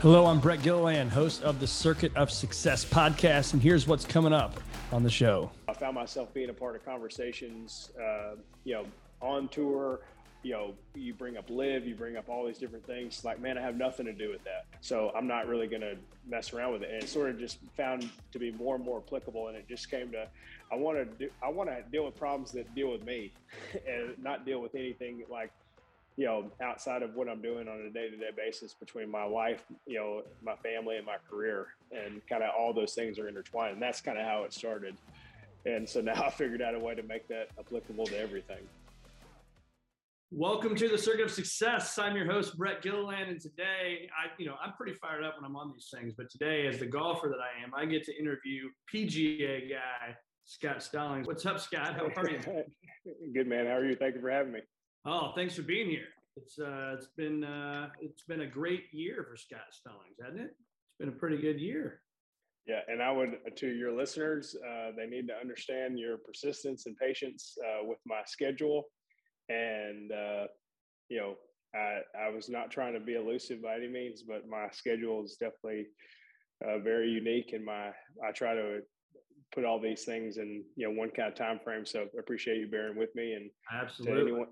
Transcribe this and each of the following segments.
Hello, I'm Brett Gilliland, host of the Circuit of Success podcast, and here's what's coming up on the show. I found myself being a part of conversations, uh, you know, on tour. You know, you bring up LIV, you bring up all these different things. Like, man, I have nothing to do with that, so I'm not really going to mess around with it. And it sort of just found to be more and more applicable. And it just came to, I want to I want to deal with problems that deal with me, and not deal with anything like you know, outside of what I'm doing on a day to day basis between my wife, you know, my family and my career and kind of all those things are intertwined. And that's kind of how it started. And so now I figured out a way to make that applicable to everything. Welcome to the Circuit of Success. I'm your host, Brett Gilliland, and today I, you know, I'm pretty fired up when I'm on these things. But today, as the golfer that I am, I get to interview PGA guy Scott Stallings. What's up, Scott? How are you? Good man. How are you? Thank you for having me. Oh, thanks for being here. It's uh, it's been uh, it's been a great year for Scott Stallings, hasn't it? It's been a pretty good year. Yeah, and I would to your listeners, uh, they need to understand your persistence and patience uh, with my schedule, and uh, you know, I I was not trying to be elusive by any means, but my schedule is definitely uh, very unique, and my I try to put all these things in you know one kind of time frame. So appreciate you bearing with me and absolutely anyone,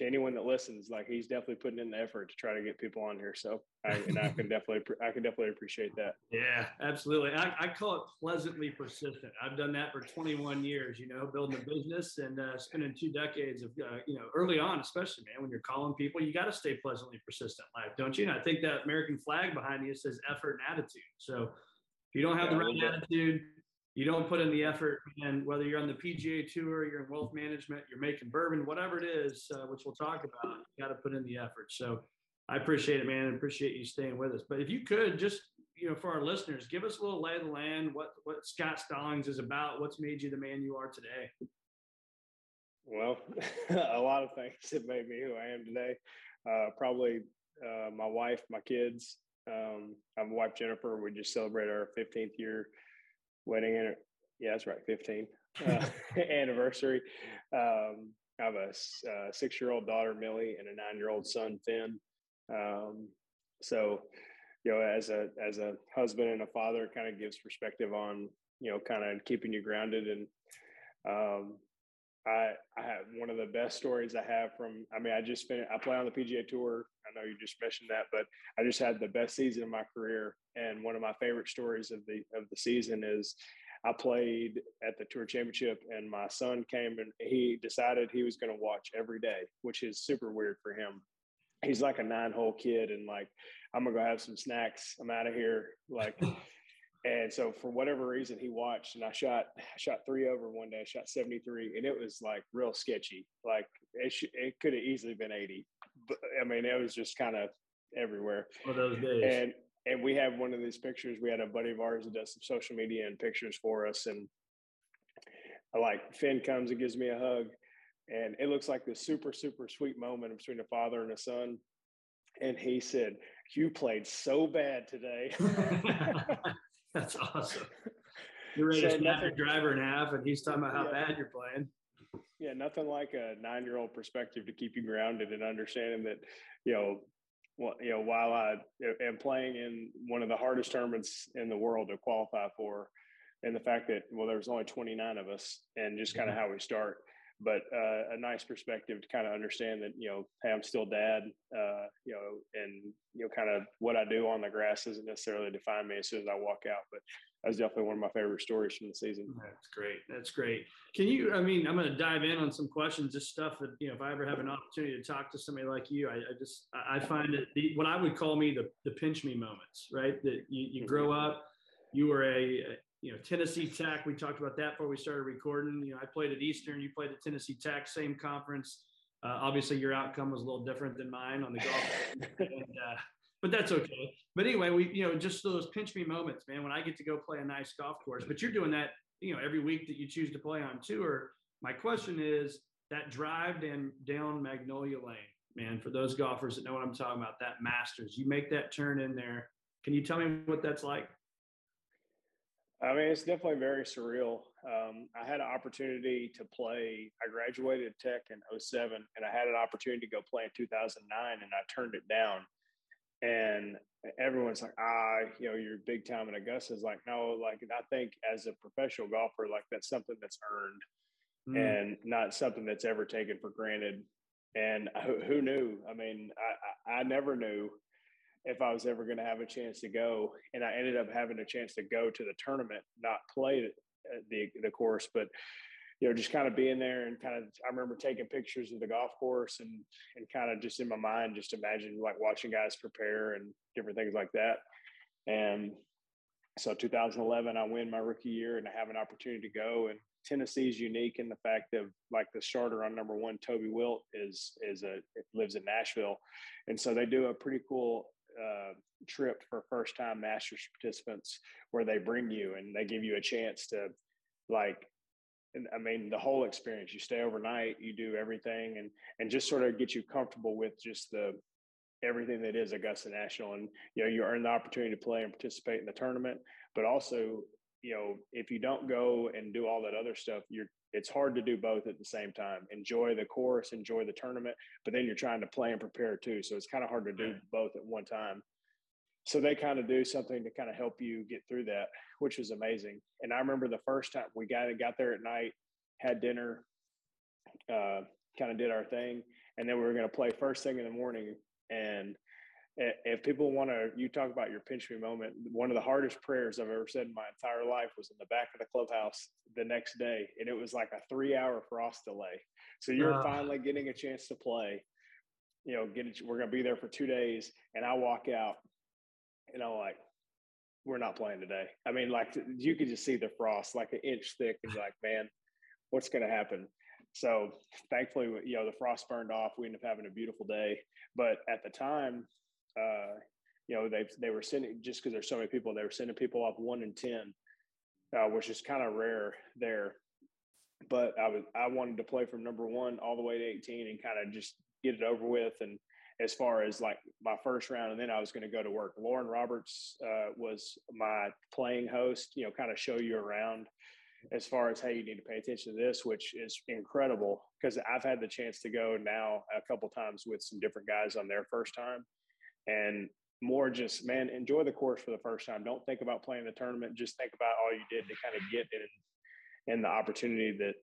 to anyone that listens, like he's definitely putting in the effort to try to get people on here. So I, and I can definitely, I can definitely appreciate that. Yeah, absolutely. I, I, call it pleasantly persistent. I've done that for 21 years, you know, building a business and uh, spending two decades of, uh, you know, early on, especially man, when you're calling people, you got to stay pleasantly persistent life, don't you? And I think that American flag behind you says effort and attitude. So if you don't have yeah, the right attitude, you don't put in the effort, and whether you're on the PGA Tour, you're in wealth management, you're making bourbon, whatever it is, uh, which we'll talk about, you got to put in the effort. So I appreciate it, man. and appreciate you staying with us. But if you could just, you know, for our listeners, give us a little lay of the land, what what Scott Stallings is about, what's made you the man you are today. Well, a lot of things that made me who I am today. Uh, probably uh, my wife, my kids. Um, a wife, Jennifer. We just celebrated our 15th year wedding. Yeah, that's right, 15 uh, anniversary. Um, I have a uh, six year old daughter, Millie, and a nine year old son, Finn. Um, so, you know, as a as a husband and a father, kind of gives perspective on you know, kind of keeping you grounded. And um, I I have one of the best stories I have from. I mean, I just finished. I play on the PGA Tour. I know you just mentioned that, but I just had the best season of my career. And one of my favorite stories of the of the season is I played at the Tour Championship, and my son came and he decided he was going to watch every day, which is super weird for him. He's like a nine hole kid, and like I'm gonna go have some snacks. I'm out of here. Like And so for whatever reason, he watched and I shot shot three over one day, I shot 73, and it was like real sketchy. Like it sh- it could have easily been 80. I mean, it was just kind of everywhere. For those days. And and we have one of these pictures. We had a buddy of ours that does some social media and pictures for us. And I like Finn comes and gives me a hug. And it looks like this super, super sweet moment between a father and a son. And he said, You played so bad today. That's awesome. You're ready so to snap your driver in half, and he's talking about how yeah. bad you're playing. Yeah, nothing like a nine-year-old perspective to keep you grounded and understanding that, you know, well, you know, while I am playing in one of the hardest tournaments in the world to qualify for, and the fact that well, there's only 29 of us, and just kind of mm-hmm. how we start, but uh, a nice perspective to kind of understand that you know hey i'm still dad uh, you know and you know kind of what i do on the grass doesn't necessarily define me as soon as i walk out but that's definitely one of my favorite stories from the season that's great that's great can you i mean i'm going to dive in on some questions just stuff that you know if i ever have an opportunity to talk to somebody like you i, I just i find it the, what i would call me the, the pinch me moments right that you, you grow mm-hmm. up you were a, you know, Tennessee Tech. We talked about that before we started recording. You know, I played at Eastern. You played at Tennessee Tech, same conference. Uh, obviously, your outcome was a little different than mine on the golf, and, uh, but that's okay. But anyway, we, you know, just those pinch me moments, man. When I get to go play a nice golf course, but you're doing that, you know, every week that you choose to play on tour. My question is that drive down down Magnolia Lane, man. For those golfers that know what I'm talking about, that Masters, you make that turn in there. Can you tell me what that's like? I mean, it's definitely very surreal. Um, I had an opportunity to play. I graduated Tech in 07 and I had an opportunity to go play in 2009 and I turned it down. And everyone's like, ah, you know, you're big time in Augusta. Is like, no, like I think as a professional golfer, like that's something that's earned mm. and not something that's ever taken for granted. And who, who knew? I mean, I, I, I never knew if I was ever going to have a chance to go, and I ended up having a chance to go to the tournament, not play the the course, but you know, just kind of being there and kind of, I remember taking pictures of the golf course and, and kind of just in my mind, just imagine like watching guys prepare and different things like that. And so 2011, I win my rookie year and I have an opportunity to go. And Tennessee is unique in the fact of like the starter on number one, Toby Wilt is, is a, lives in Nashville. And so they do a pretty cool uh, trip for first time masters participants where they bring you and they give you a chance to like and I mean the whole experience. You stay overnight, you do everything, and and just sort of get you comfortable with just the everything that is Augusta National, and you know you earn the opportunity to play and participate in the tournament, but also you know if you don't go and do all that other stuff, you're it's hard to do both at the same time. Enjoy the course, enjoy the tournament, but then you're trying to play and prepare too. So it's kind of hard to do both at one time so they kind of do something to kind of help you get through that, which was amazing. And I remember the first time we got got there at night, had dinner, uh, kind of did our thing, and then we were going to play first thing in the morning. And if people want to, you talk about your pinch me moment. One of the hardest prayers I've ever said in my entire life was in the back of the clubhouse the next day, and it was like a three-hour frost delay. So you're uh. finally getting a chance to play. You know, get it, we're going to be there for two days, and I walk out and I'm like, we're not playing today. I mean, like you could just see the frost like an inch thick, and like, man, what's going to happen? So thankfully, you know, the frost burned off. We ended up having a beautiful day. But at the time, uh, you know, they they were sending just because there's so many people, they were sending people off one and ten, uh, which is kind of rare there. But I was I wanted to play from number one all the way to 18 and kind of just get it over with and as far as like my first round, and then I was going to go to work. Loren Roberts uh, was my playing host, you know, kind of show you around as far as hey, you need to pay attention to this, which is incredible because I've had the chance to go now a couple times with some different guys on their first time, and more just man, enjoy the course for the first time. Don't think about playing the tournament. Just think about all you did to kind of get in, and the opportunity that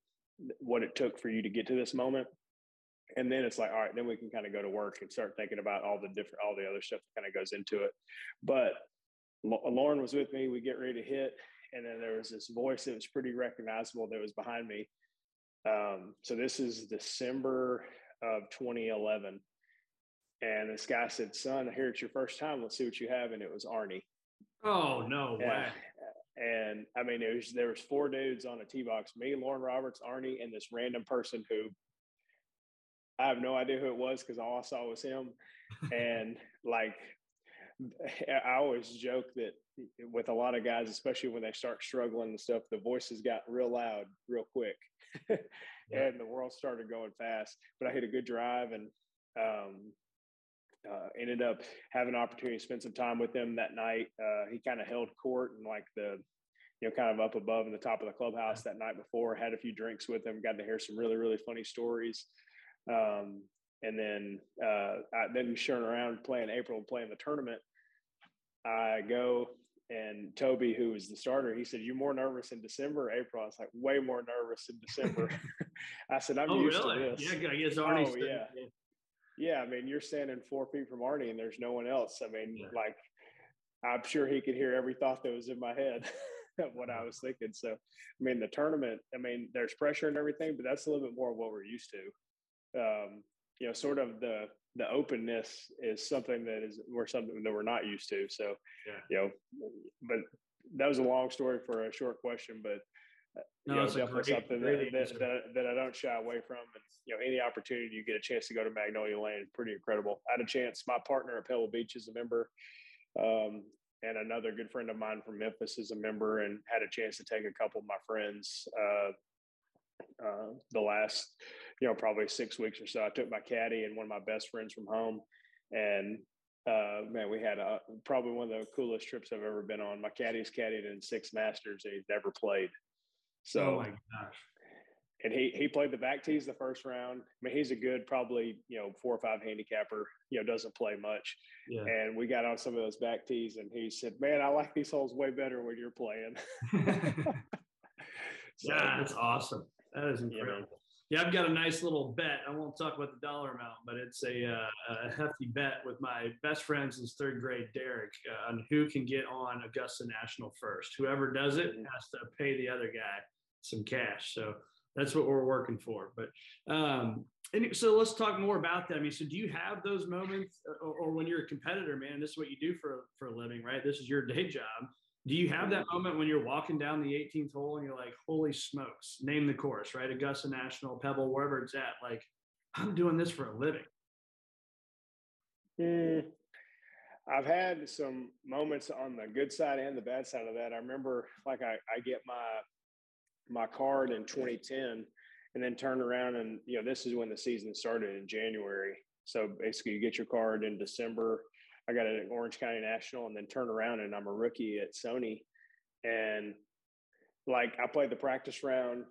what it took for you to get to this moment and then it's like all right then we can kind of go to work and start thinking about all the different all the other stuff that kind of goes into it. But loren was with me we get ready to hit and then there was this voice that was pretty recognizable that was behind me. Um, so this is december of 2011 and this guy said son here it's your first time. Let's see what you have. And it was arnie. Oh no way. and I mean, it was there was four dudes on a t-box me, Loren Roberts, Arnie, and this random person who I have no idea who it was because all I saw was him. and like, I always joke that with a lot of guys, especially when they start struggling and stuff, the voices got real loud real quick. and the world started going fast. But I hit a good drive and um, uh, ended up having an opportunity to spend some time with him that night. Uh, he kind of held court and like the, you know, kind of up above in the top of the clubhouse that night before. Had a few drinks with him. Got to hear some really really funny stories. Um, and then uh, I, then sharing around playing April playing the tournament. I go and Toby, who was the starter, he said, "You're more nervous in December April?" I was like, "Way more nervous in December." I said, "I'm oh, used really? to this." Yeah, I guess Arnie. Oh, yeah. yeah. Yeah, I mean, you're standing four feet from Arnie, and there's no one else. I mean, yeah. like, I'm sure he could hear every thought that was in my head of what I was thinking. So, I mean, the tournament. I mean, there's pressure and everything, but that's a little bit more of what we're used to um, you know, sort of the the openness is something that is we're something that we're not used to. So, yeah. you know, but that was a long story for a short question, but uh, no, you know, definitely great, something that, that, that, that, I don't shy away from. And, you know, any opportunity you get a chance to go to Magnolia Lane is pretty incredible. I had a chance, my partner at Pebble Beach is a member. Um, and another good friend of mine from Memphis is a member and had a chance to take a couple of my friends uh, uh, the last, you know, probably six weeks or so. I took my caddy and one of my best friends from home, and uh, man, we had a, probably one of the coolest trips I've ever been on. My caddy's caddied in six Masters and he's never played. So, oh my gosh. and he he played the back tees the first round. I mean, he's a good, probably you know four or five handicapper. You know, doesn't play much. Yeah. And we got on some of those back tees, and he said, "Man, I like these holes way better when you're playing." so, yeah, that's awesome. That is incredible. You know, yeah, I've got a nice little bet. I won't talk about the dollar amount, but it's a, uh, a hefty bet with my best friend since third grade, Derek, uh, on who can get on Augusta National first. Whoever does it mm-hmm. has to pay the other guy some cash. So that's what we're working for. But um, and so let's talk more about that. I mean, so do you have those moments, uh, or, or, when you're a competitor, man? This is what you do for for a living, right? This is your day job. Do you have that moment when you're walking down the 18th hole and you're like, "Holy smokes!" Name the course, right? Augusta National, Pebble, wherever it's at. Like, I'm doing this for a living. Mm, I've had some moments on the good side and the bad side of that. I remember, like, I, I get my my card in 2010 and then turn around and you know this is when the season started in january so basically you get your card in december i got it at orange county national and then turn around and i'm a rookie at sony and like i played the practice round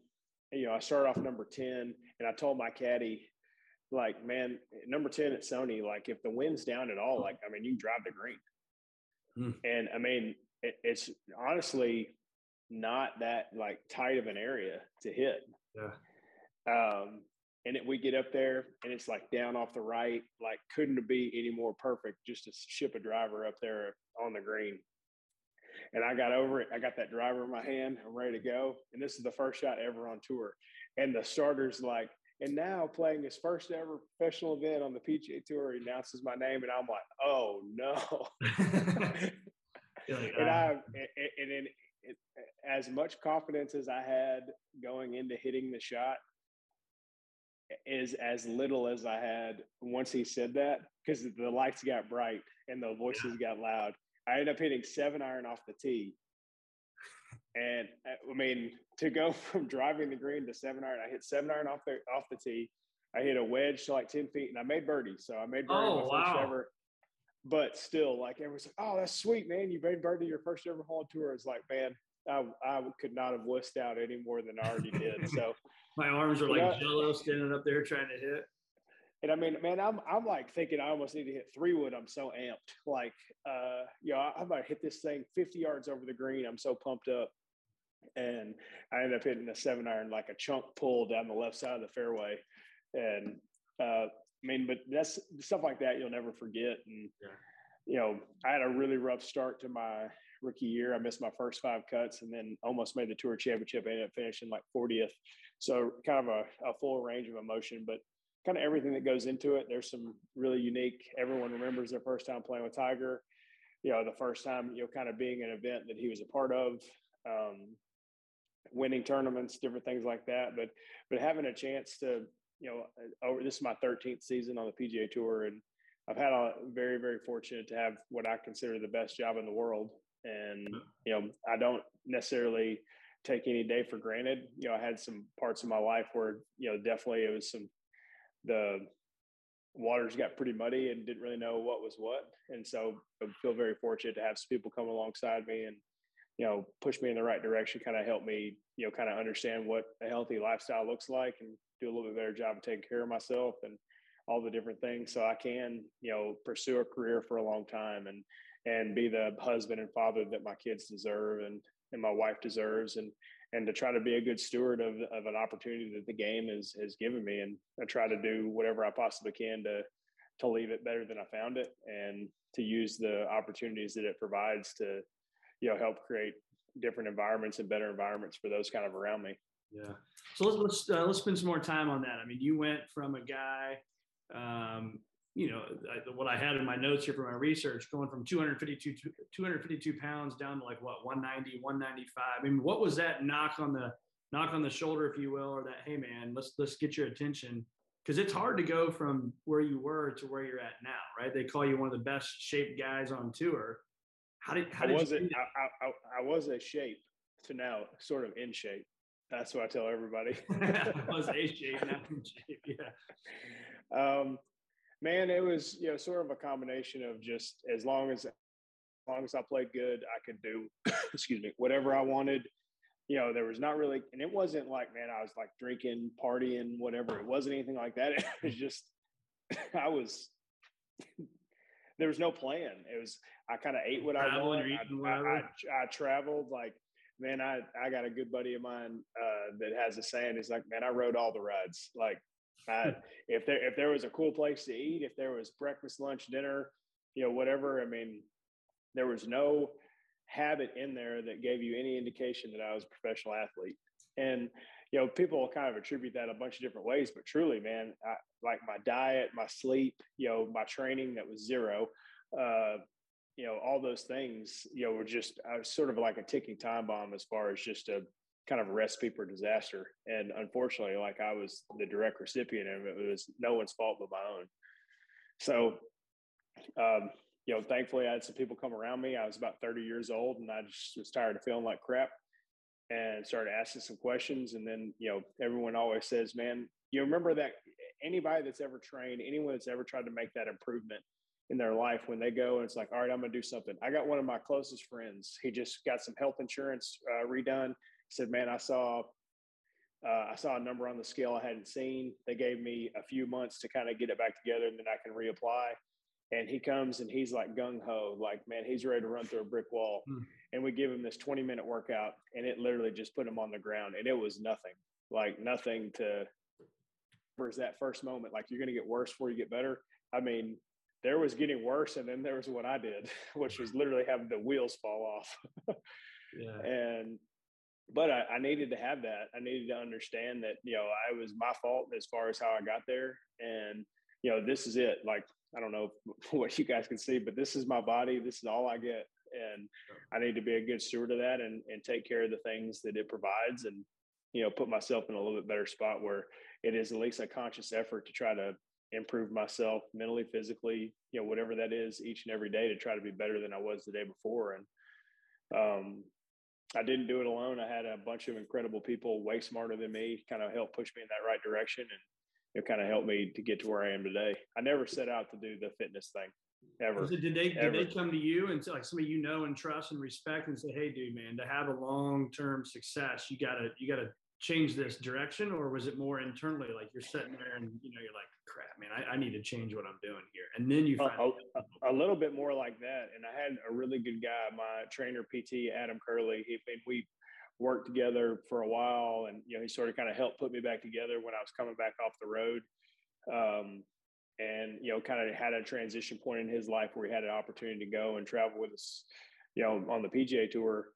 you know i started off number 10 and i told my caddy like man number 10 at sony like if the wind's down at all like i mean you drive the green mm. and i mean it, it's honestly not that like tight of an area to hit. Yeah. Um, and it, we get up there and it's like down off the right, like couldn't be any more perfect just to ship a driver up there on the green. And I got over it. I got that driver in my hand. I'm ready to go. And this is the first shot ever on tour. And the starter's like, and now playing his first ever professional event on the PGA Tour, he announces my name, and I'm like, oh no. like, and I ah. and, and, and as much confidence as I had going into hitting the shot is as little as I had once he said that because the lights got bright and the voices yeah. got loud. I ended up hitting seven iron off the tee. And uh, I mean, to go from driving the green to seven iron, I hit seven iron off the off the tee. I hit a wedge to like 10 feet and I made birdie. So I made birdie oh, my first ever. But still, like everyone's like, oh, that's sweet, man. You made birdie your first ever hole tour. It's like, man, I, I could not have wussed out any more than I already did. So my arms are like jello standing up there trying to hit. And I mean, man, I'm I'm like thinking I almost need to hit three wood. I'm so amped. Like, uh, you know, I, am about to hit this thing 50 yards over the green. I'm so pumped up. And I ended up hitting a seven iron like a chunk pull down the left side of the fairway. And uh, I mean, but that's stuff like that you'll never forget. And yeah. you know, I had a really rough start to my rookie year. I missed my first five cuts and then almost made the tour championship. I ended up finishing like 40th. So kind of a, a full range of emotion, but kind of everything that goes into it. There's some really unique. Everyone remembers their first time playing with Tiger. You know, the first time you know, kind of being an event that he was a part of, um, winning tournaments, different things like that. But but having a chance to, you know, over this is my 13th season on the PGA Tour, and I've had a very very fortunate to have what I consider the best job in the world and you know i don't necessarily take any day for granted. You know i had some parts of my life where you know definitely it was some the waters got pretty muddy and didn't really know what was what. And so i feel very fortunate to have some people come alongside me and you know push me in the right direction kind of help me you know kind of understand what a healthy lifestyle looks like and do a little bit better job of taking care of myself and all the different things so i can you know pursue a career for a long time. And and be the husband and father that my kids deserve and and my wife deserves and and to try to be a good steward of, of an opportunity that the game has has given me and I try to do whatever I possibly can to to leave it better than I found it and to use the opportunities that it provides to you know help create different environments and better environments for those kind of around me. Yeah. So let's let's uh, let's spend some more time on that. I mean, you went from a guy um, you know, I, what I had in my notes here for my research, going from 252 252 pounds down to like what 190, 195. I mean, what was that knock on the knock on the shoulder, if you will, or that hey man, let's let's get your attention because it's hard to go from where you were to where you're at now, right? They call you one of the best shaped guys on tour. How did how did was it? I, I, I was a shape to now sort of in shape. That's what I tell everybody. I was a shape, not in shape. Yeah. Um, man, it was you know sort of a combination of just as long as as long as I played good, I could do excuse me whatever I wanted. you know, there was not really, and it wasn't like, man, I was like drinking, partying, whatever. It wasn't anything like that. It was just, I was, there was no plan. It was, I kind of ate what I wanted. I, I, I, I, traveled like, man, I, I got a good buddy of mine uh, that has a saying. He's like, man, I rode all the rides. Like, I, if there if there was a cool place to eat, if there was breakfast, lunch, dinner, you know, whatever. I mean, there was no habit in there that gave you any indication that I was a professional athlete. And you know, people kind of attribute that a bunch of different ways, but truly, man, I, like my diet, my sleep, you know, my training that was zero, uh, you know, all those things, you know, were just I was sort of like a ticking time bomb as far as just a kind of recipe for disaster. And unfortunately, like I was the direct recipient of it. It was no one's fault but my own. So, um, you know, thankfully I had some people come around me. I was about 30 years old and I just was tired of feeling like crap and started asking some questions. And then, you know, everyone always says, man, you remember that anybody that's ever trained, anyone that's ever tried to make that improvement in their life when they go and it's like, all right, I'm going to do something. I got one of my closest friends. He just got some health insurance uh, redone said, "Man, I saw uh, I saw a number on the scale I hadn't seen. They gave me a few months to kind of get it back together, and then I can reapply." And he comes and he's like gung ho, like man, he's ready to run through a brick wall. Hmm. And we give him this 20 minute workout, and it literally just put him on the ground, and it was nothing, like nothing to. Where's that first moment? Like you're going to get worse before you get better. I mean, there was getting worse, and then there was what I did, which was literally having the wheels fall off. yeah. And but I, I, needed to have that. I needed to understand that, you know, I was my fault as far as how I got there. And, you know, this is it. Like, I don't know what you guys can see, but this is my body. This is all I get. And I need to be a good steward of that and, and take care of the things that it provides and, you know, put myself in a little bit better spot where it is at least a conscious effort to try to improve myself mentally, physically, you know, whatever that is each and every day to try to be better than I was the day before. And, um, I didn't do it alone. I had a bunch of incredible people, way smarter than me, kind of help push me in that right direction, and it kind of helped me to get to where I am today. I never set out to do the fitness thing ever. It, did they ever. did they come to you and like somebody you know and trust and respect and say, "Hey, dude, man, to have a long term success, you gotta you gotta change this direction," or was it more internally, like you're sitting there and you know you're like, "Crap, man, I, I need to change what I'm doing here," and then you find a, a, a, little bit more like that. And I had a really good guy, my trainer PT Adam Curley. He we worked together for a while, and you know he sort of kind of helped put me back together when I was coming back off the road. Um, and you know, kind of had a transition point in his life where he had an opportunity to go and travel with us, you know, on the PGA tour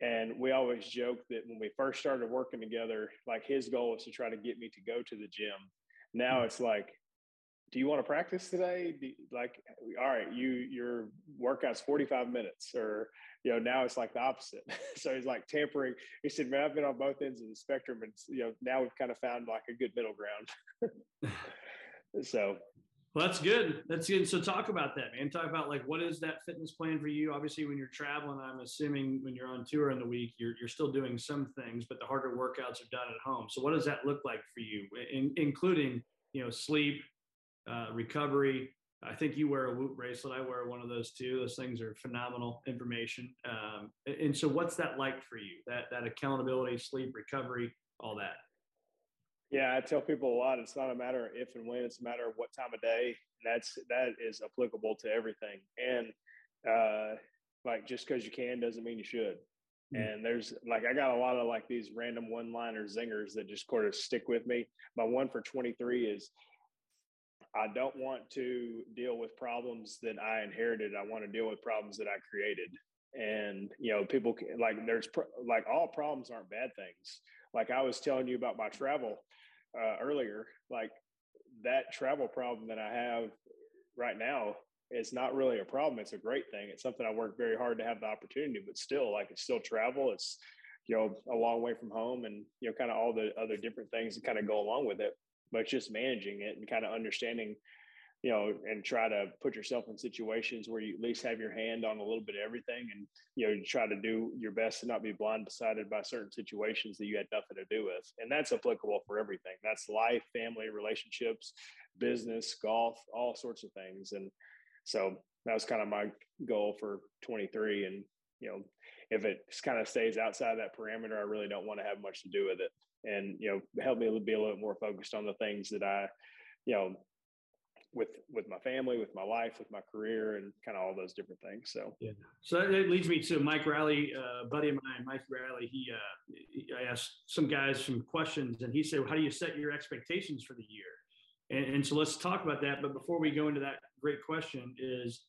and we always joke that when we first started working together, like his goal was to try to get me to go to the gym. Now hmm. it's like, do you want to practice today? You, like, all right, you your workout's 45 minutes, or you know, now it's like the opposite. so he's like tampering. He said, Man, I've been on both ends of the spectrum, and you know, now we've kind of found like a good middle ground. so well, that's good. That's good. So talk about that, man. Talk about like what is that fitness plan for you? Obviously, when you're traveling, I'm assuming when you're on tour in the week, you're you're still doing some things, but the harder workouts are done at home. So what does that look like for you, in, including you know sleep, uh, recovery? I think you wear a Whoop bracelet. I wear one of those too. Those things are phenomenal information. Um, and so, what's that like for you? That that accountability, sleep, recovery, all that. Yeah, I tell people a lot. It's not a matter of if and when; it's a matter of what time of day. That's that is applicable to everything. And uh, like, just because you can doesn't mean you should. Mm-hmm. And there's like, I got a lot of like these random one-liner zingers that just sort of stick with me. My one for 23 is, I don't want to deal with problems that I inherited. I want to deal with problems that I created. And you know, people can, like there's like all problems aren't bad things. Like I was telling you about my travel uh, earlier, like that travel problem that I have right now is not really a problem. It's a great thing. It's something I work very hard to have the opportunity, but still, like it's still travel. It's you know a long way from home, and you know kind of all the other different things that kind of go along with it. But it's just managing it and kind of understanding you know, and try to put yourself in situations where you at least have your hand on a little bit of everything and, you know, you try to do your best to not be blindsided by certain situations that you had nothing to do with. And that's applicable for everything. That's life, family, relationships, business, golf, all sorts of things. And so that was kind of my goal for 23. And, you know, if it kind of stays outside that parameter, I really don't want to have much to do with it. And, you know, help me be a little bit more focused on the things that I, you know, with with my family, with my life, with my career, and kind of all those different things. So yeah. So that leads me to Mike Riley, uh, buddy of mine, Mike Riley. He, uh, he, I asked some guys some questions, and he said, well, "How do you set your expectations for the year?" And, and so let's talk about that. But before we go into that great question, is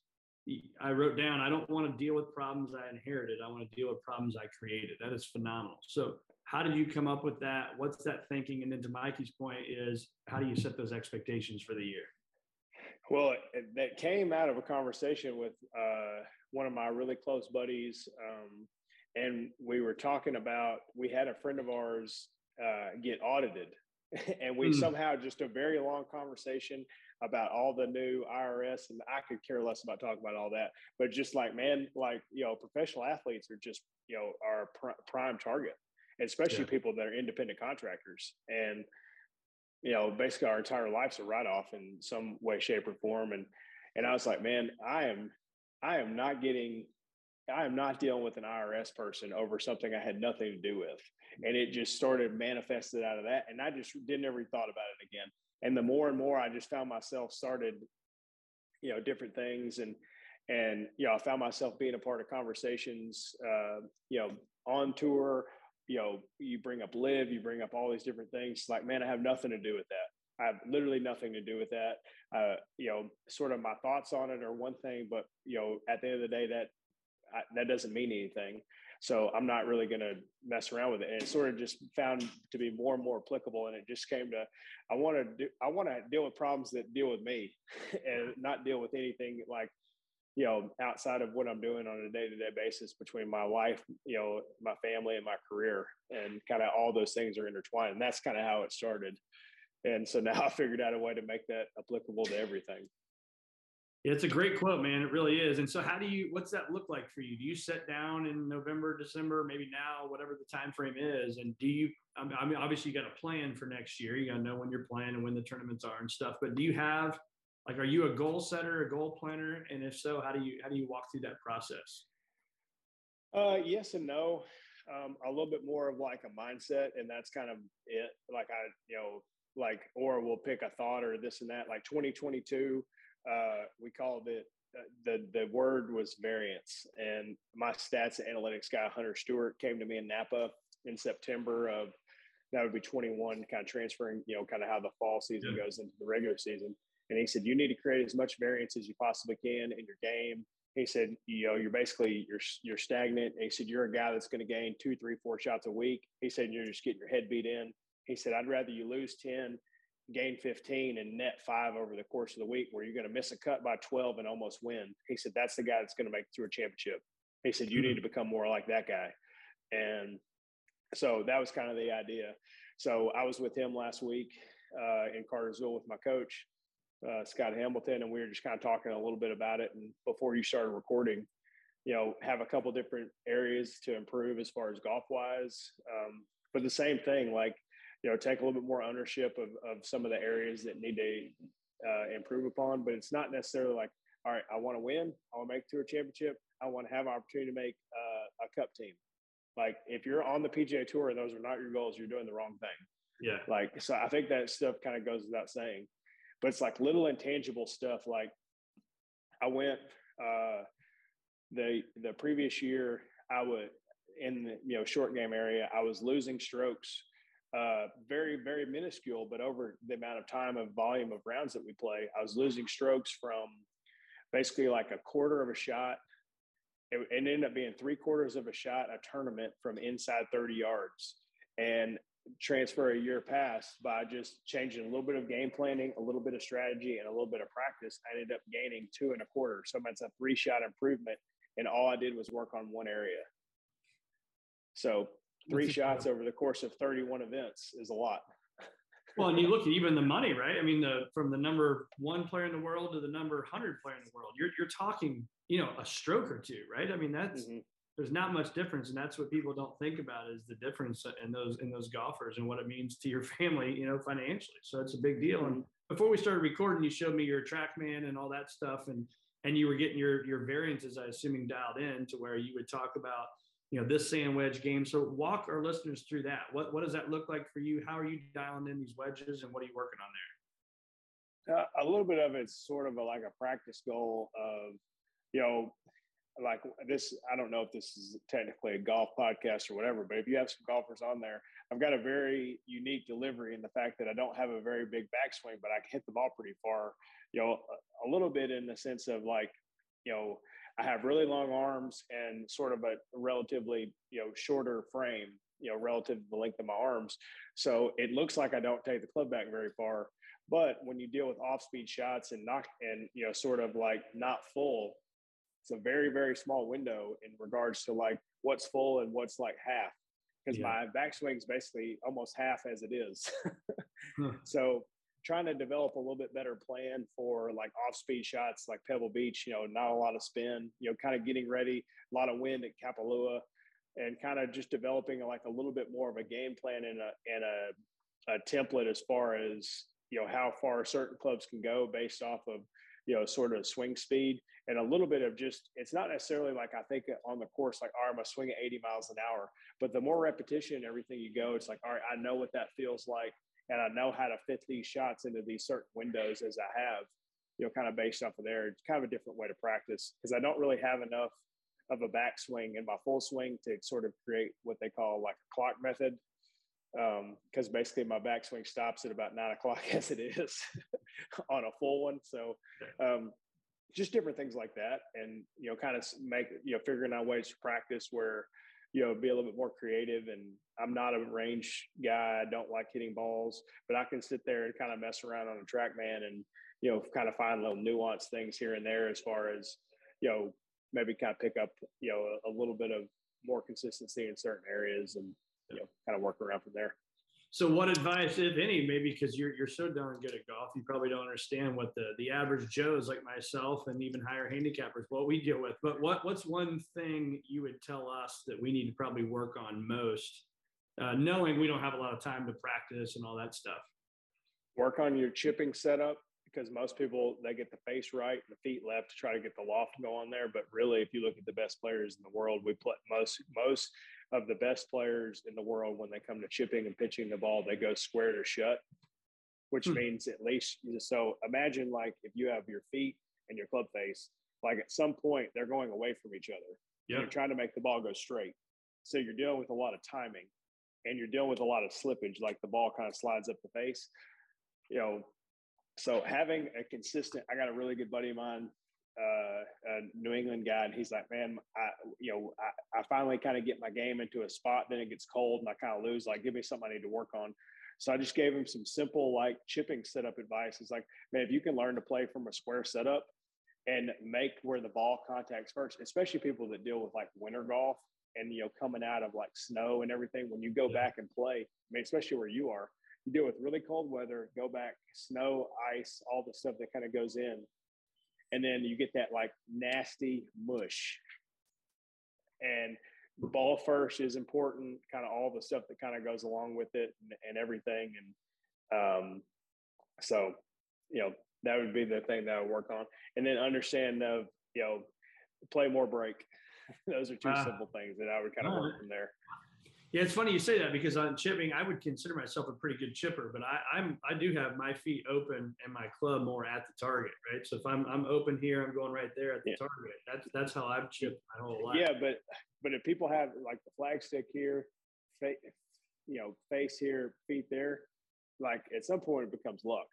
I wrote down, I don't want to deal with problems I inherited. I want to deal with problems I created. That is phenomenal. So, how did you come up with that? What's that thinking? And then to Mikey's point is, how do you set those expectations for the year? Well, it, that came out of a conversation with uh, one of my really close buddies. Um, and we were talking about, we had a friend of ours uh, get audited. and we mm. somehow just a very long conversation about all the new IRS, and I could care less about talking about all that. But just like man, like you know, professional athletes are just you know our pr- prime target, especially yeah. people that are independent contractors, and you know, basically our entire life's a write off in some way, shape, or form. And and I was like, man, I am I am not getting I am not dealing with an IRS person over something I had nothing to do with. And it just started manifested out of that. And I just didn't ever thought about it again and the more and more I just found myself started, you know, different things and and you know I found myself being a part of conversations, uh, you know, on tour. You know, you bring up LIV, you bring up all these different things. Like, man, I have nothing to do with that. I have literally nothing to do with that. Uh, you know, sort of my thoughts on it are one thing, but you know, at the end of the day, that I, that doesn't mean anything. So I'm not really going to mess around with it. And it sort of just found to be more and more applicable. And it just came to, I want to do, I want to deal with problems that deal with me and not deal with anything like, you know, outside of what I'm doing on a day to day basis between my life, you know, my family and my career and kind of all those things are intertwined. And that's kind of how it started. And so now I figured out a way to make that applicable to everything. It's a great quote, man. It really is. And so, how do you? What's that look like for you? Do you sit down in November, December, maybe now, whatever the time frame is, and do you? I mean, obviously, you got a plan for next year. You got to know when you're playing and when the tournaments are and stuff. But do you have, like, are you a goal setter, a goal planner? And if so, how do you how do you walk through that process? Uh, yes and no. Um, a little bit more of like a mindset, and that's kind of it. Like I, you know, like or we'll pick a thought or this and that. Like 2022 uh, we called it uh, the the word was variance. And my stats and analytics guy Hunter Stewart came to me in Napa in September of that would be 21, kind of transferring, you know, kind of how the fall season yeah. goes into the regular season. And he said, you need to create as much variance as you possibly can in your game. He said, you know, you're basically you're you're stagnant. And he said, you're a guy that's going to gain two, three, four shots a week. He said, you're just getting your head beat in. He said, I'd rather you lose 10 gain 15 and net five over the course of the week where you're going to miss a cut by 12 and almost win. He said, that's the guy that's going to make it through a championship. He said, you need mm-hmm. to become more like that guy. And so that was kind of the idea. So I was with him last week uh, in Cartersville with my coach, uh, Scott Hamilton, and we were just kind of talking a little bit about it. And before you started recording, you know, have a couple different areas to improve as far as golf wise. Um, but the same thing, like you know take a little bit more ownership of, of some of the areas that need to uh, improve upon but it's not necessarily like all right i want to win i want to make tour championship i want to have an opportunity to make uh, a cup team like if you're on the pga tour and those are not your goals you're doing the wrong thing yeah like so i think that stuff kind of goes without saying but it's like little intangible stuff like i went uh the the previous year i would in the you know short game area i was losing strokes uh, very, very minuscule, but over the amount of time of volume of rounds that we play, I was losing strokes from basically like a quarter of a shot. It, it ended up being three quarters of a shot a tournament from inside 30 yards. And transfer a year past by just changing a little bit of game planning, a little bit of strategy, and a little bit of practice. I ended up gaining two and a quarter. So that's a three shot improvement. And all I did was work on one area. So three shots over the course of 31 events is a lot. well, and you look at even the money, right? I mean, the from the number one player in the world to the number 100 player in the world, you're, you're talking, you know, a stroke or two, right? I mean, that's, mm-hmm. There's not much difference. And that's what people don't think about is the difference in those, in those golfers and what it means to your family, you know, financially. So it's a big deal. And before we started recording, you showed me your TrackMan and all that stuff. And, and you were getting your your variances, I assuming dialed in to where you would talk about you know this sand wedge game. So walk our listeners through that. What what does that look like for you? How are you dialing in these wedges, and what are you working on there? Uh, a little bit of it's sort of a, like a practice goal of you know like this i don't know if this is technically a golf podcast or whatever but if you have some golfers on there i've got a very unique delivery in the fact that i don't have a very big backswing but i can hit the ball pretty far you know a, little bit in the sense of like you know i have really long arms and sort of a relatively you know shorter frame you know relative to the length of my arms. So it looks like i don't take the club back very far but when you deal with off speed shots and knock and you know sort of like not full it's a very very small window in regards to like what's full and what's like half because yeah. my backswing is basically almost half as it is huh. so trying to develop a little bit better plan for like off speed shots like pebble beach you know not a lot of spin you know kind of getting ready a lot of wind at kapalua and kind of just developing like a little bit more of a game plan and a and a, a template as far as you know how far certain clubs can go based off of you know sort of swing speed and a little bit of just it's not necessarily like I think on the course like all right, I'm gonna swing at 80 miles an hour, but the more repetition and everything you go, it's like all right, I know what that feels like, and I know how to fit these shots into these certain windows as I have, you know, kind of based off of there. It's kind of a different way to practice because I don't really have enough of a backswing in my full swing to sort of create what they call like a clock method. Because um, basically my backswing stops at about nine o'clock as it is on a full one. So um, just different things like that and you know kind of make you know figuring out ways to practice where you know be a little bit more creative. And i'm not a range guy. I don't like hitting balls but i can sit there and kind of mess around on a TrackMan and you know kind of find little nuanced things here and there as far as you know maybe kind of pick up you know a, a little bit of more consistency in certain areas and you know kind of work around from there so, what advice, if any, maybe because you're you're so darn good at golf, you probably don't understand what the the average Joes like myself and even higher handicappers what we deal with. But what what's one thing you would tell us that we need to probably work on most, uh, knowing we don't have a lot of time to practice and all that stuff? Work on your chipping setup because most people they get the face right and the feet left to try to get the loft to go on there. But really, if you look at the best players in the world, we play most most of the best players in the world when they come to chipping and pitching the ball, they go square to shut, which hmm. means at least so imagine like if you have your feet and your club face, like at some point they're going away from each other. Yep. You're trying to make the ball go straight. So you're dealing with a lot of timing and you're dealing with a lot of slippage, like the ball kind of slides up the face. You know, so having a consistent, I got a really good buddy of mine uh, a New England guy, and he's like, "Man, I, you know, I, I finally kind of get my game into a spot. Then it gets cold, and I kind of lose. Like, give me something I need to work on." So I just gave him some simple like chipping setup advice. It's like, man, if you can learn to play from a square setup and make where the ball contacts first, especially people that deal with like winter golf and you know coming out of like snow and everything. When you go back and play, I mean, especially where you are, you deal with really cold weather, go back, snow, ice, all the stuff that kind of goes in and then you get that like nasty mush. And ball first is important, kind of all the stuff that kind of goes along with it and, and everything. And um, so, you know, that would be the thing that I would work on. And then understand of, you know, play more break. Those are two uh, simple things that I would kind of work from there. Yeah, it's funny you say that because on chipping, I would consider myself a pretty good chipper, but I, I'm I do have my feet open and my club more at the target, right? So if I'm I'm open here, I'm going right there at the yeah. target. That's that's how I've chipped my whole life. Yeah, but but if people have like the flagstick here, face, you know, face here, feet there, like at some point it becomes luck.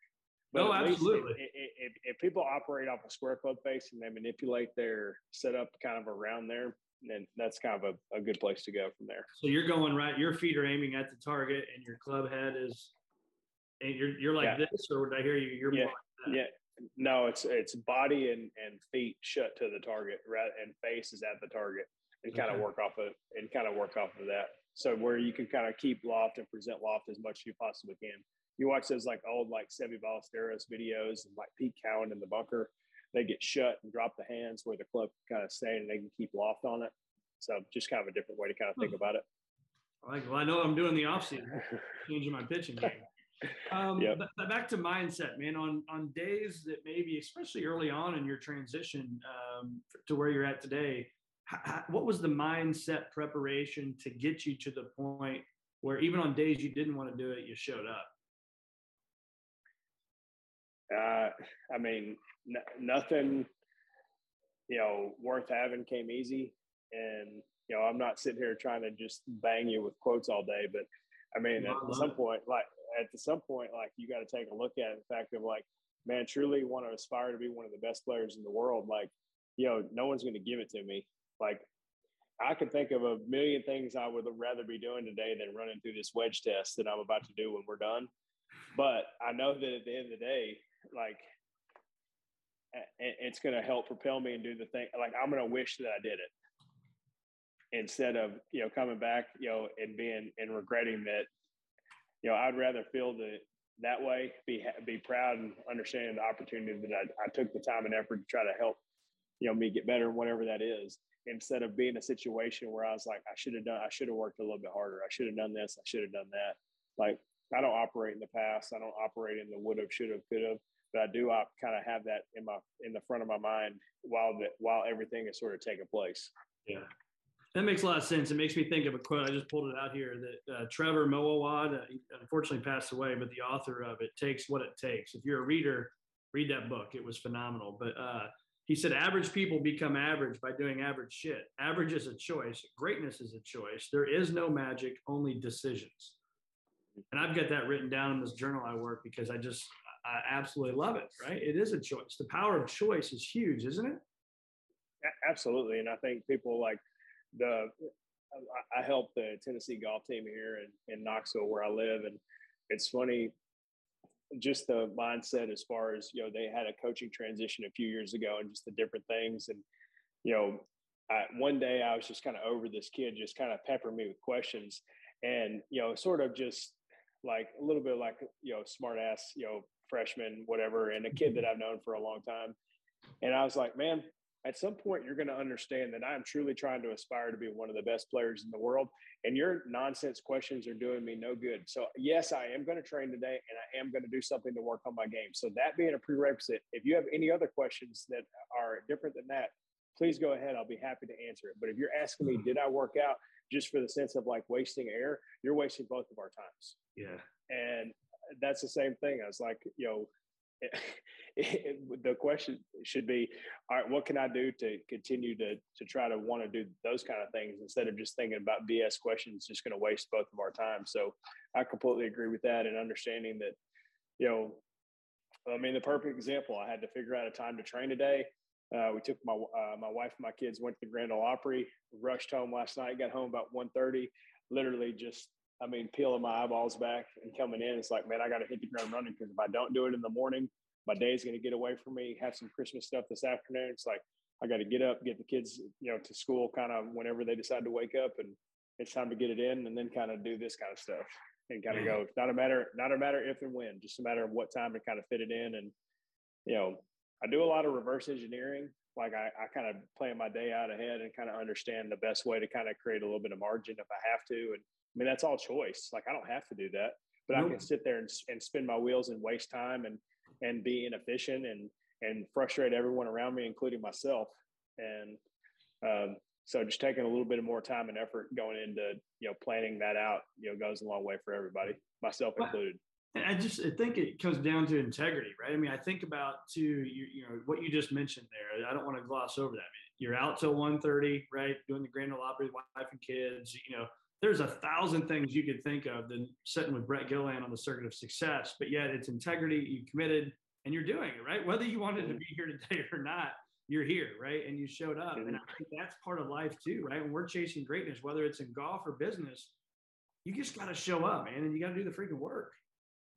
But oh, no, absolutely. If, if, if, people operate off a square club face and they manipulate their setup kind of around there, and that's kind of a, a good place to go from there. So you're going right. Your feet are aiming at the target, and your club head is, and you're you're like yeah. this, or would I hear you? You're yeah, like yeah. No, it's it's body and and feet shut to the target, right, and face is at the target, and kind okay. of work off of and kind of work off of that. So where you can kind of keep loft and present loft as much as you possibly can. You watch those like old like Seve Ballesteros videos and like Pete Cowan in the bunker they get shut and drop the hands where the club kind of stay and they can keep loft on it. So just kind of a different way to kind of think about it. Like, well, I know I'm doing the off season, changing my pitching game. Um, yep. back to mindset, man. On on days that maybe, especially early on in your transition um, to where you're at today, how, what was the mindset preparation to get you to the point where even on days you didn't want to do it, you showed up? Uh, I mean, n- nothing, you know, worth having came easy. And, you know, I'm not sitting here trying to just bang you with quotes all day, but I mean, at some point, like, at some point, like, you got to take a look at the fact of like, man, truly want to aspire to be one of the best players in the world. Like, you know, no one's going to give it to me. Like, I can think of a million things I would rather be doing today than running through this wedge test that I'm about to do when we're done. But I know that at the end of the day, like it's going to help propel me and do the thing. Like I'm going to wish that I did it instead of you know coming back, you know, and being and regretting that. You know, I'd rather feel that that way, be be proud and understanding the opportunity that I, I took the time and effort to try to help, you know, me get better, whatever that is, instead of being a situation where I was like, I should have done, I should have worked a little bit harder. I should have done this. I should have done that. Like I don't operate in the past. I don't operate in the would have, should have, could have but I do I kind of have that in my in the front of my mind while that while everything is sort of taking place. Yeah. That makes a lot of sense. It makes me think of a quote. I just pulled it out here that uh, Trevor Moawad, uh, unfortunately passed away, but the author of it takes what it takes. If you're a reader, read that book. It was phenomenal. But uh, he said, average people become average by doing average shit. Average is a choice. Greatness is a choice. There is no magic, only decisions. And I've got that written down in this journal I work because I just I absolutely love it. Right? It is a choice. The power of choice is huge, isn't it? Absolutely, and I think people like the. I help the Tennessee golf team here in, in Knoxville, where I live, and it's funny just the mindset as far as you know they had a coaching transition a few years ago and just the different things and you know I, one day i was just kind of over this kid just kind of peppering me with questions and you know sort of just like a little bit like you know smart ass you know freshman, whatever, and a kid that I've known for a long time. And I was like, man, at some point you're going to understand that I'm truly trying to aspire to be one of the best players in the world. And your nonsense questions are doing me no good. So, yes, I am going to train today and I am going to do something to work on my game. So, that being a prerequisite, if you have any other questions that are different than that, please go ahead. I'll be happy to answer it. But if you're asking me, did I work out just for the sense of like wasting air, you're wasting both of our times. Yeah. And that's the same thing. I was like, you know, it, it, the question should be, all right, what can I do to continue to to try to want to do those kind of things instead of just thinking about BS questions, just going to waste both of our time. So I completely agree with that and understanding that, you know, I mean, the perfect example, I had to figure out a time to train today. Uh, we took my uh, my wife and my kids went to the Grand Ole Opry, rushed home last night, got home about 1.30, literally just I mean, peeling my eyeballs back and coming in, it's like, man, I got to hit the ground running because if I don't do it in the morning, my day's going to get away from me. Have some Christmas stuff this afternoon. It's like I got to get up, get the kids, you know, to school kind of whenever they decide to wake up, and it's time to get it in, and then kind of do this kind of stuff and kind of mm. go. Not a matter, not a matter if and when, just a matter of what time to kind of fit it in. And you know, I do a lot of reverse engineering. Like I, I kind of plan my day out ahead and kind of understand the best way to kind of create a little bit of margin if I have to, and mean, that's all choice. Like I don't have to do that, but nope. I can sit there and, and spin my wheels and waste time and and be inefficient and and frustrate everyone around me, including myself. And um, so, just taking a little bit of more time and effort going into you know planning that out, you know, goes a long way for everybody, myself included. And I just I think it comes down to integrity, right? I mean, I think about too, you, you know, what you just mentioned there. I don't want to gloss over that. I mean, you're out till 1.30, right? Doing the Grand Ole Opry, wife and kids, you know, there's a thousand things you could think of than sitting with Brett Gilliland on the circuit of success, but yet it's integrity, you committed, and you're doing it, right? Whether you wanted to be here today or not, you're here, right? And you showed up. And I think that's part of life too, right? When we're chasing greatness, whether it's in golf or business, you just got to show up, man, and you got to do the freaking work.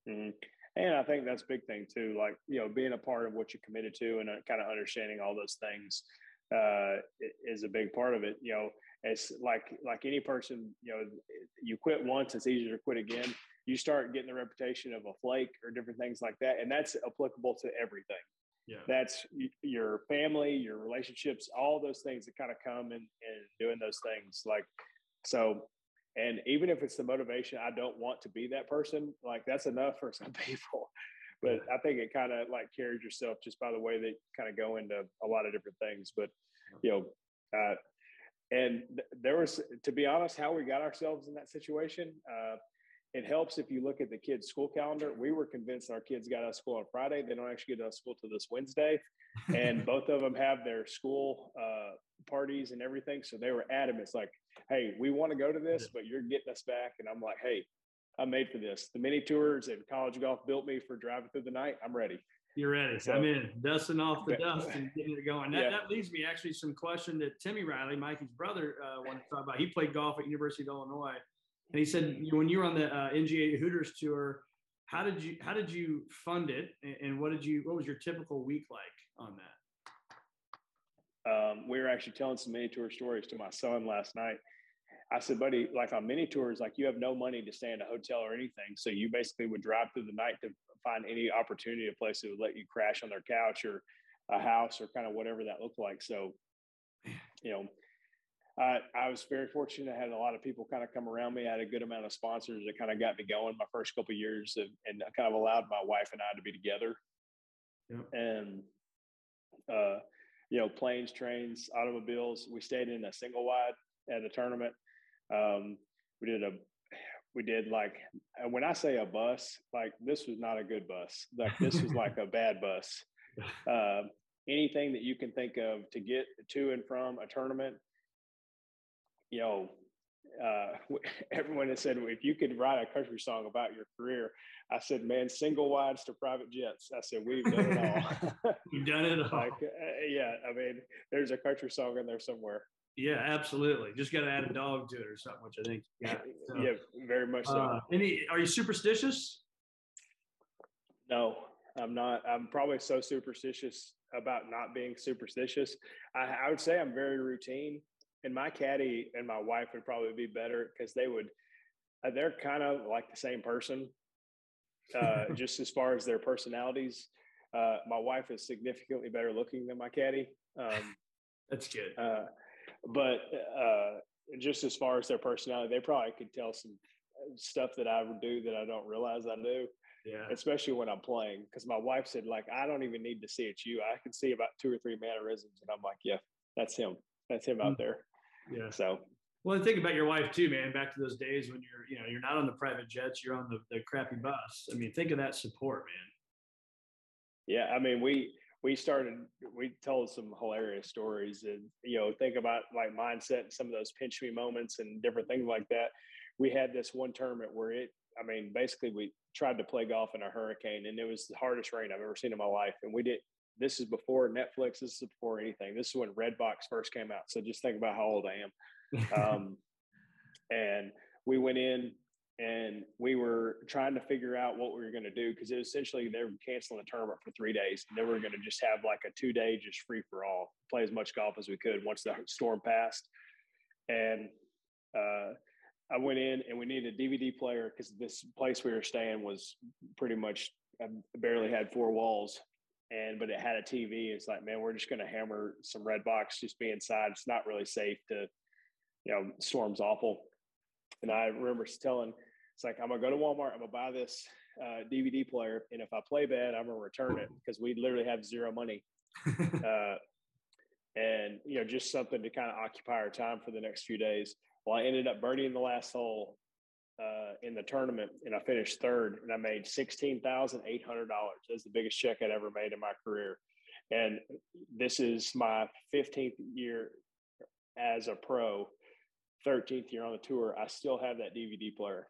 Mm-hmm. And I think that's a big thing too, like, you know, being a part of what you're committed to and uh, kind of understanding all those things uh, is a big part of it. You know, it's like like any person you know you quit once it's easier to quit again you start getting the reputation of a flake or different things like that and that's applicable to everything yeah that's your family your relationships all those things that kind of come in and doing those things like so And even if it's the motivation, I don't want to be that person, like that's enough for some people. But I think it kind of like carries yourself just by the way that kind of go into a lot of different things. But, you know, uh, and th- there was, to be honest, how we got ourselves in that situation. Uh, it helps if you look at the kids' school calendar. We were convinced our kids got out of school on Friday. They don't actually get out of school till this Wednesday, and both of them have their school uh, parties and everything. So they were adamant. It's like, hey, we want to go to this, but you're getting us back. And I'm like, hey, I'm made for this. The mini tours and college golf built me for driving through the night. I'm ready. You're ready. So, I'm in, dusting off the dust and getting it going. That, yeah. that leads me actually some question that Timmy Riley, Mikey's brother, uh, wanted to talk about. He played golf at University of Illinois, and he said when you were on the uh, NGA Hooters tour, how did you how did you fund it, and what did you what was your typical week like on that? Um, we were actually telling some mini tour stories to my son last night. I said, buddy, like on mini tours, like you have no money to stay in a hotel or anything. So you basically would drive through the night to find any opportunity, a place that would let you crash on their couch or a house or kind of whatever that looked like. So, you know, I, I was very fortunate. I had a lot of people kind of come around me. I had a good amount of sponsors that kind of got me going my first couple years of, and kind of allowed my wife and I to be together. Yeah. And, uh, you know, planes, trains, automobiles. We stayed in a single wide at a tournament. Um, we did a we did like when I say a bus, like this was not a good bus. Like this was like a bad bus. Uh, anything that you can think of to get to and from a tournament, you know, uh, everyone has said if you could write a country song about your career, I said, man, single wides to private jets. I said we've done it all. You've done it all. like, uh, yeah, I mean, there's a country song in there somewhere. Yeah, absolutely. Just got to add a dog to it or something, which I think. Yeah, so, yeah, very much so. Uh, any? Are you superstitious? No, I'm not. I'm probably so superstitious about not being superstitious. I, I would say I'm very routine, and my caddy and my wife would probably be better because they would. Uh, they're kind of like the same person, uh, just as far as their personalities. Uh, my wife is significantly better looking than my caddy. Um, That's good. Uh, but uh, just as far as their personality, they probably could tell some stuff that I would do that I don't realize I do. Yeah. Especially when I'm playing, because my wife said like I don't even need to see it you. I can see about two or three mannerisms, and I'm like, yeah, that's him. That's him out mm. there. Yeah. So. Well, think about your wife too, man. Back to those days when you're, you know, you're not on the private jets, you're on the, the crappy bus. I mean, think of that support, man. Yeah, I mean, we we started we told some hilarious stories and you know think about like mindset and some of those pinch me moments and different things like that. We had this one tournament where it i mean basically we tried to play golf in a hurricane and it was the hardest rain i've ever seen in my life. And we did this is before netflix this is before anything. This is when redbox first came out. So just think about how old i am. Um, and we went in and we were trying to figure out what we were going to do because it essentially they were canceling the tournament for three days. And then we were going to just have like a two day just free for all, play as much golf as we could once the storm passed. And uh, I went in and we needed a DVD player because this place we were staying was pretty much I barely had four walls. And but it had a TV. It's like, man, we're just going to hammer some Redbox just be inside. It's not really safe to, you know, storm's awful. And I remember telling it's like I'm gonna go to Walmart. I'm gonna buy this uh, DVD player, and if I play bad, I'm gonna return it because we literally have zero money. uh, and you know, just something to kind of occupy our time for the next few days. Well, I ended up birdieing the last hole uh, in the tournament, and I finished third, and I made sixteen thousand eight hundred dollars. That's the biggest check I'd ever made in my career. And this is my 15th year as a pro, 13th year on the tour. I still have that DVD player.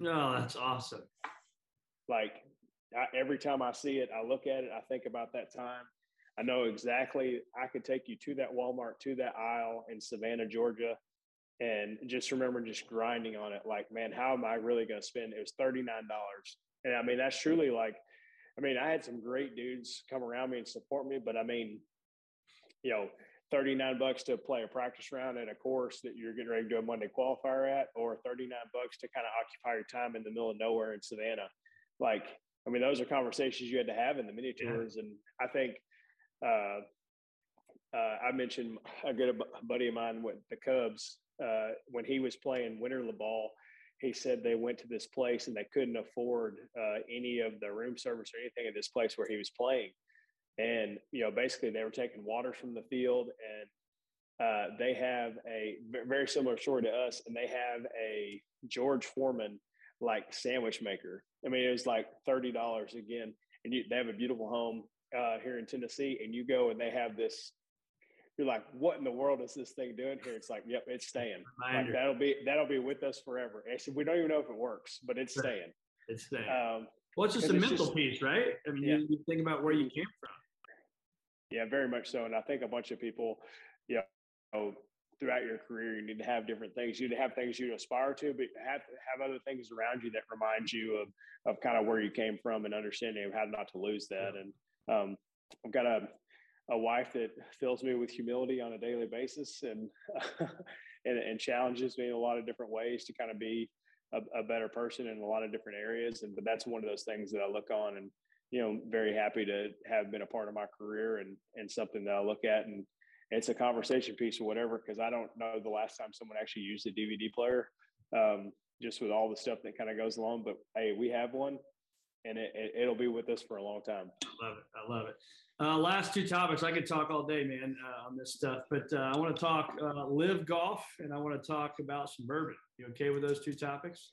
No, that's awesome. Like I, every time I see it, I look at it, I think about that time. I know exactly. I could take you to that Walmart, to that aisle in Savannah, Georgia, and just remember just grinding on it. Like, man, how am I really going to spend? It was thirty nine dollars, and I mean that's truly like. I mean, I had some great dudes come around me and support me, but I mean, you know, 39 bucks to play a practice round at a course that you're getting ready to do a Monday qualifier at, or 39 bucks to kind of occupy your time in the middle of nowhere in Savannah. Like, I mean, those are conversations you had to have in the mini tours. Yeah. And I think, uh, uh, I mentioned a good buddy of mine with the Cubs uh, when he was playing winter ball. He said they went to this place and they couldn't afford uh, any of the room service or anything at this place where he was playing. And you know, basically, they were taking water from the field, and uh, they have a very similar story to us, and they have a George Foreman like sandwich maker. I mean, it was like thirty dollars again, and you, they have a beautiful home uh, here in Tennessee, and you go and they have this. You're like, what in the world is this thing doing here? It's like, yep, it's staying. Like, that'll be that'll be with us forever. Actually, we don't even know if it works, but it's staying. It's staying. Um, well, it's just a mental just, piece, right? I mean, yeah. you, you, think about where you came from. Yeah, very much so. And I think a bunch of people, you know, throughout your career, you need to have different things. You need to have things you aspire to, but have have other things around you that remind you of of kind of where you came from and understanding of how not to lose that. And um, I've got a a wife that fills me with humility on a daily basis and and, and, challenges me in a lot of different ways to kind of be a, a, better person in a lot of different areas. And but that's one of those things that I look on and you know very happy to have been a part of my career and and something that I look at and it's a conversation piece or whatever because I don't know the last time someone actually used a DVD player. Um, just with all the stuff that kind of goes along, but hey, we have one, and it, will be with us for a long time. I love it. I love it. Uh, last two topics. I could talk all day, man, uh, on this stuff, but uh, I want to talk uh, LIV golf and I want to talk about some bourbon. You okay with those two topics?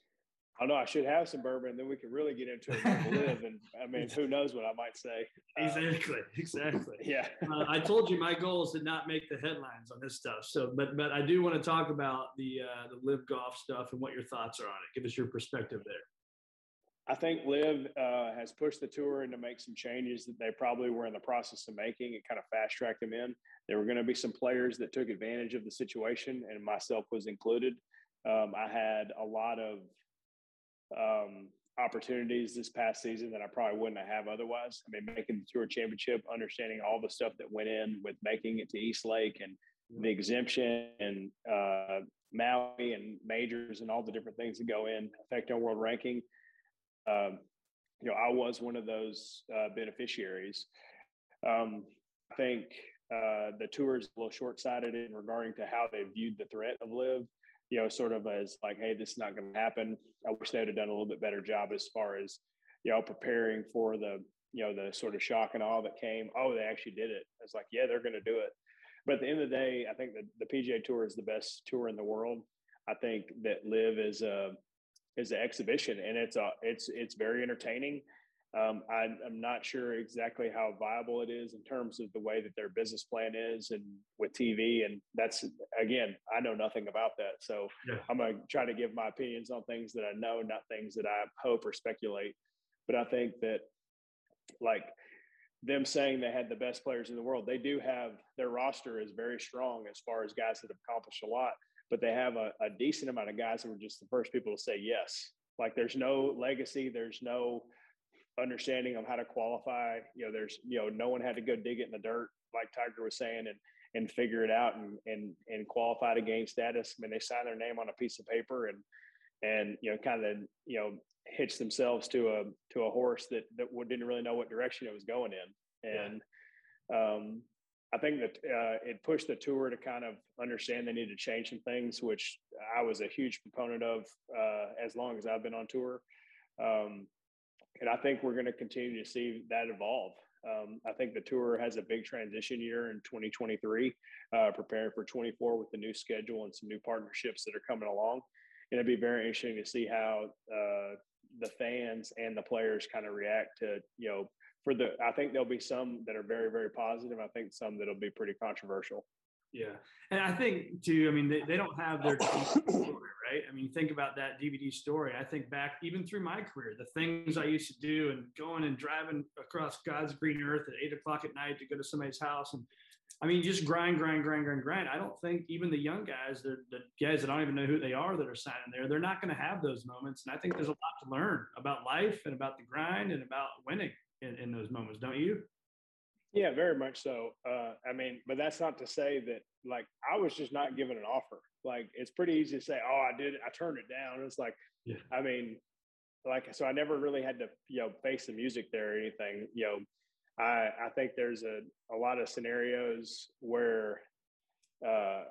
I know I should have some bourbon, and then we can really get into it and LIV. And I mean, who knows what I might say? Exactly, exactly. Yeah. uh, I told you my goal is to not make the headlines on this stuff. So, but but I do want to talk about the uh, the LIV golf stuff and what your thoughts are on it. Give us your perspective there. I think LIV uh, has pushed the tour into make some changes that they probably were in the process of making and kind of fast tracked them in. There were going to be some players that took advantage of the situation, and myself was included. Um, I had a lot of um, opportunities this past season that I probably wouldn't have otherwise. I mean, making the tour championship, understanding all the stuff that went in with making it to East Lake and the exemption and uh, Maui and majors and all the different things that go in affect our world ranking. Um, you know, I was one of those uh, beneficiaries. Um, I think uh, the tour is a little short sighted in regarding to how they viewed the threat of LIV you know, sort of as like, hey, this is not going to happen. I wish they would have done a little bit better job as far as, you know, preparing for the, you know, the sort of shock and all that came. Oh, they actually did it. It's like, yeah, they're going to do it. But at the end of the day, I think that the PGA Tour is the best tour in the world. I think that LIV is a is an exhibition, and it's a it's it's very entertaining. Um, I, am not sure exactly how viable it is in terms of the way that their business plan is and with TV. And that's, again, I know nothing about that. So yeah. I'm going to try to give my opinions on things that I know, not things that I hope or speculate. But I think that, like, them saying they had the best players in the world, they do have their roster is very strong as far as guys that have accomplished a lot, but they have a, a decent amount of guys that were just the first people to say yes. Like, there's no legacy, there's no, understanding of how to qualify. You know, there's you know no one had to go dig it in the dirt like Tiger was saying and and figure it out and and and qualify to gain status. I mean, they sign their name on a piece of paper and and you know kind of you know hitch themselves to a to a horse that that didn't really know what direction it was going in and. Yeah. Um, I think that uh, it pushed the tour to kind of understand they needed to change some things, which I was a huge proponent of uh, as long as I've been on tour. Um, and I think we're going to continue to see that evolve. Um, I think the tour has a big transition year in 2023, uh, preparing for 24 with the new schedule and some new partnerships that are coming along. And it'd be very interesting to see how uh, the fans and the players kind of react to, you know, for the, I think there'll be some that are very, very positive. I think some that'll be pretty controversial. Yeah. And I think too, I mean, they, they don't have their story, right? I mean, think about that DVD story. I think back even through my career, the things I used to do and going and driving across God's green earth at eight o'clock at night to go to somebody's house. And I mean, just grind, grind, grind, grind, grind. I don't think even the young guys, the, the guys that I don't even know who they are that are signing there, they're not going to have those moments. And I think there's a lot to learn about life and about the grind and about winning in, in those moments, don't you? Yeah, very much so. Uh, I mean, but that's not to say that like I was just not given an offer. Like it's pretty easy to say, "Oh, I did. I turned it down." It's like, yeah. I mean, like so I never really had to you know face the music there or anything. You know, I, I think there's a, a lot of scenarios where, uh,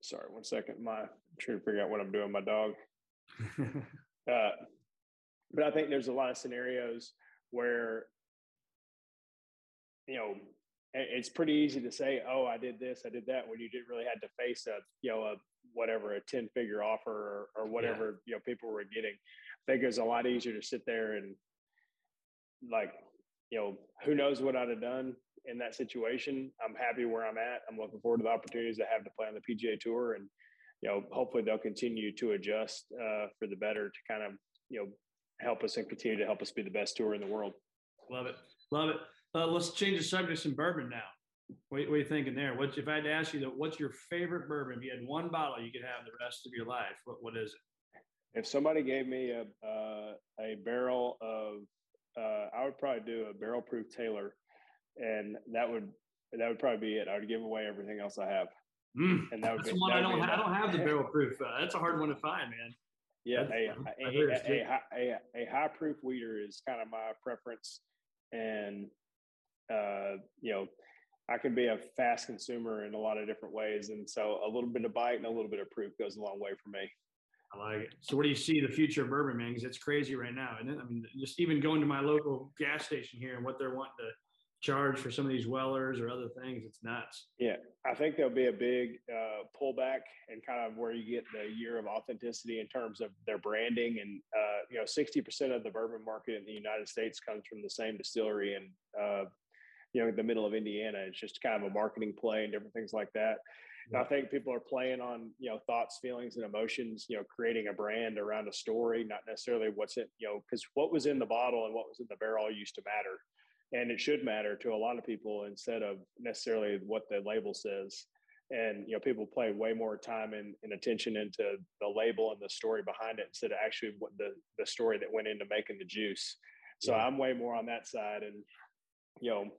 sorry, one second. My, I'm trying to figure out what I'm doing. My dog. uh, but I think there's a lot of scenarios where, you know, it's pretty easy to say, "Oh, I did this, I did that," when you didn't really had to face a, you know, a whatever a ten figure offer or, or whatever yeah. you know people were getting. I think it was a lot easier to sit there and like, you know, who knows what I'd have done in that situation. I'm happy where I'm at. I'm looking forward to the opportunities I have to play on the PGA Tour, and you know, hopefully they'll continue to adjust uh, for the better to kind of you know help us and continue to help us be the best tour in the world. Love it, love it. Uh, let's change the subject some bourbon now. What, what, are you thinking there? What if I had to ask you that? What's your favorite bourbon? If you had one bottle, you could have the rest of your life. What what is it? If somebody gave me a uh, a barrel of, uh, I would probably do a barrel proof Taylor, and that would that would probably be it. I would give away everything else I have. Mm, and that would that's be, one I don't. I don't have the barrel proof. Uh, that's a hard one to find, man. Yeah, a, a, a, a, a, high proof wheater is kind of my preference, and uh, you know, I can be a fast consumer in a lot of different ways. And so a little bit of bite and a little bit of proof goes a long way for me. I like it. So what do you see the future of bourbon, man? Because it's crazy right now. And I mean, just even going to my local gas station here and what they're wanting to charge for some of these wellers or other things, it's nuts. Yeah, I think there'll be a big uh, pullback and kind of where you get the year of authenticity in terms of their branding. And uh, you know, sixty percent of the bourbon market in the United States comes from the same distillery, and uh, you know in the middle of Indiana. It's just kind of a marketing play and different things like that. Yeah. I think people are playing on you know thoughts, feelings, and emotions. You know, creating a brand around a story, not necessarily what's in you know because what was in the bottle and what was in the barrel used to matter, and it should matter to a lot of people instead of necessarily what the label says. And you know, people play way more time and, and attention into the label and the story behind it instead of actually what the the story that went into making the juice. So yeah. I'm way more on that side, and you know,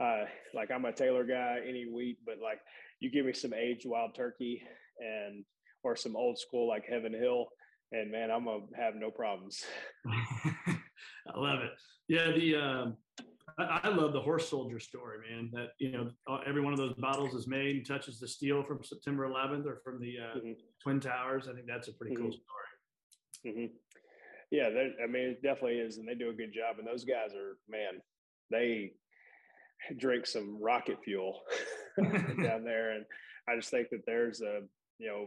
uh, like I'm a Taylor guy any wheat, but like you give me some aged wild turkey and or some old school like Heaven Hill, and man, I'm gonna have no problems. I love it. Yeah, the um, I, I, love the horse soldier story, man. That you know every one of those bottles is made and touches the steel from September 11th or from the uh, mm-hmm. Twin Towers. I think that's a pretty mm-hmm. cool story. Mm-hmm. Yeah, I mean, it definitely is, and they do a good job. And those guys are man, they drink some rocket fuel down there. And I just think that there's a, you know,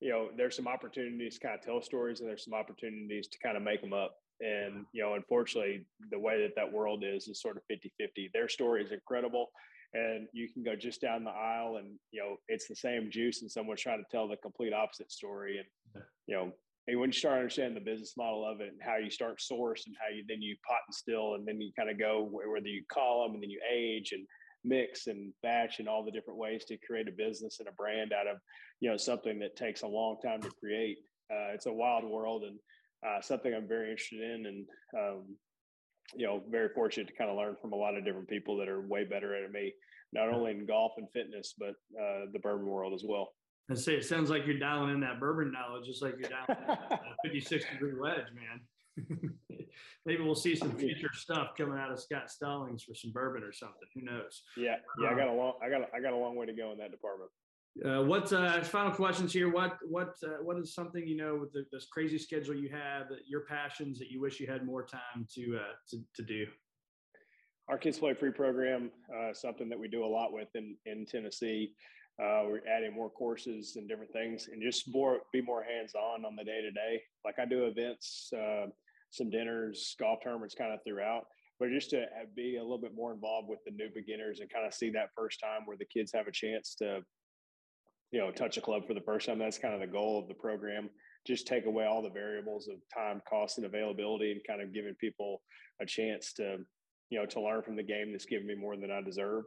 you know, there's some opportunities to kind of tell stories and there's some opportunities to kind of make them up. And, you know, unfortunately, the way that that world is is sort of 50 50. Their story is incredible. And you can go just down the aisle and, you know, it's the same juice and someone's trying to tell the complete opposite story. And, you know, and when you start understanding the business model of it and how you start source and how you then you pot and still and then you kind of go whether you call them and then you age and mix and batch and all the different ways to create a business and a brand out of you know something that takes a long time to create. Uh, it's a wild world and uh, something i'm very interested in and um, you know very fortunate to kind of learn from a lot of different people that are way better at me not only in golf and fitness but uh, the bourbon world as well and say it sounds like you're dialing in that bourbon knowledge, just like you're dialing that 56 degree wedge, man. Maybe we'll see some future stuff coming out of Scott Stallings for some bourbon or something. Who knows? Yeah, yeah. Um, I got a long, I got, I got a long way to go in that department. Uh, what uh, final questions here? What what uh, what is something you know with the, this crazy schedule you have that your passions that you wish you had more time to uh, to, to do? Our kids play free program, uh, something that we do a lot with in in Tennessee. Uh, we're adding more courses and different things, and just more be more hands on on the day to day. Like I do events, uh, some dinners, golf tournaments, kind of throughout. But just to be a little bit more involved with the new beginners and kind of see that first time where the kids have a chance to, you know, touch a club for the first time. That's kind of the goal of the program. Just take away all the variables of time, cost, and availability, and kind of giving people a chance to, you know, to learn from the game that's given me more than I deserve.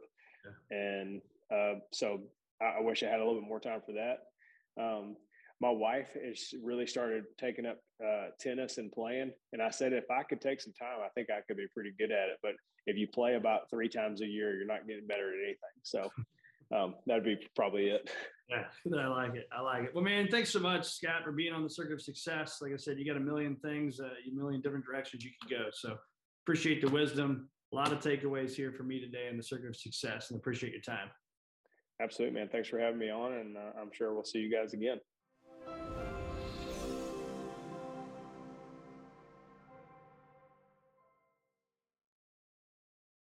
Yeah. And uh, so I, I wish I had a little bit more time for that. Um, my wife has really started taking up uh, tennis and playing. And I said, if I could take some time, I think I could be pretty good at it. But if you play about three times a year, you're not getting better at anything. So um, that'd be probably it. Yeah, I like it. I like it. Well, man, thanks so much, Scott, for being on the circuit of success. Like I said, you got a million things, uh, a million different directions you can go. So appreciate the wisdom. a lot of takeaways here for me today in the circuit of success and appreciate your time. Absolutely, man. Thanks for having me on, and uh, I'm sure we'll see you guys again.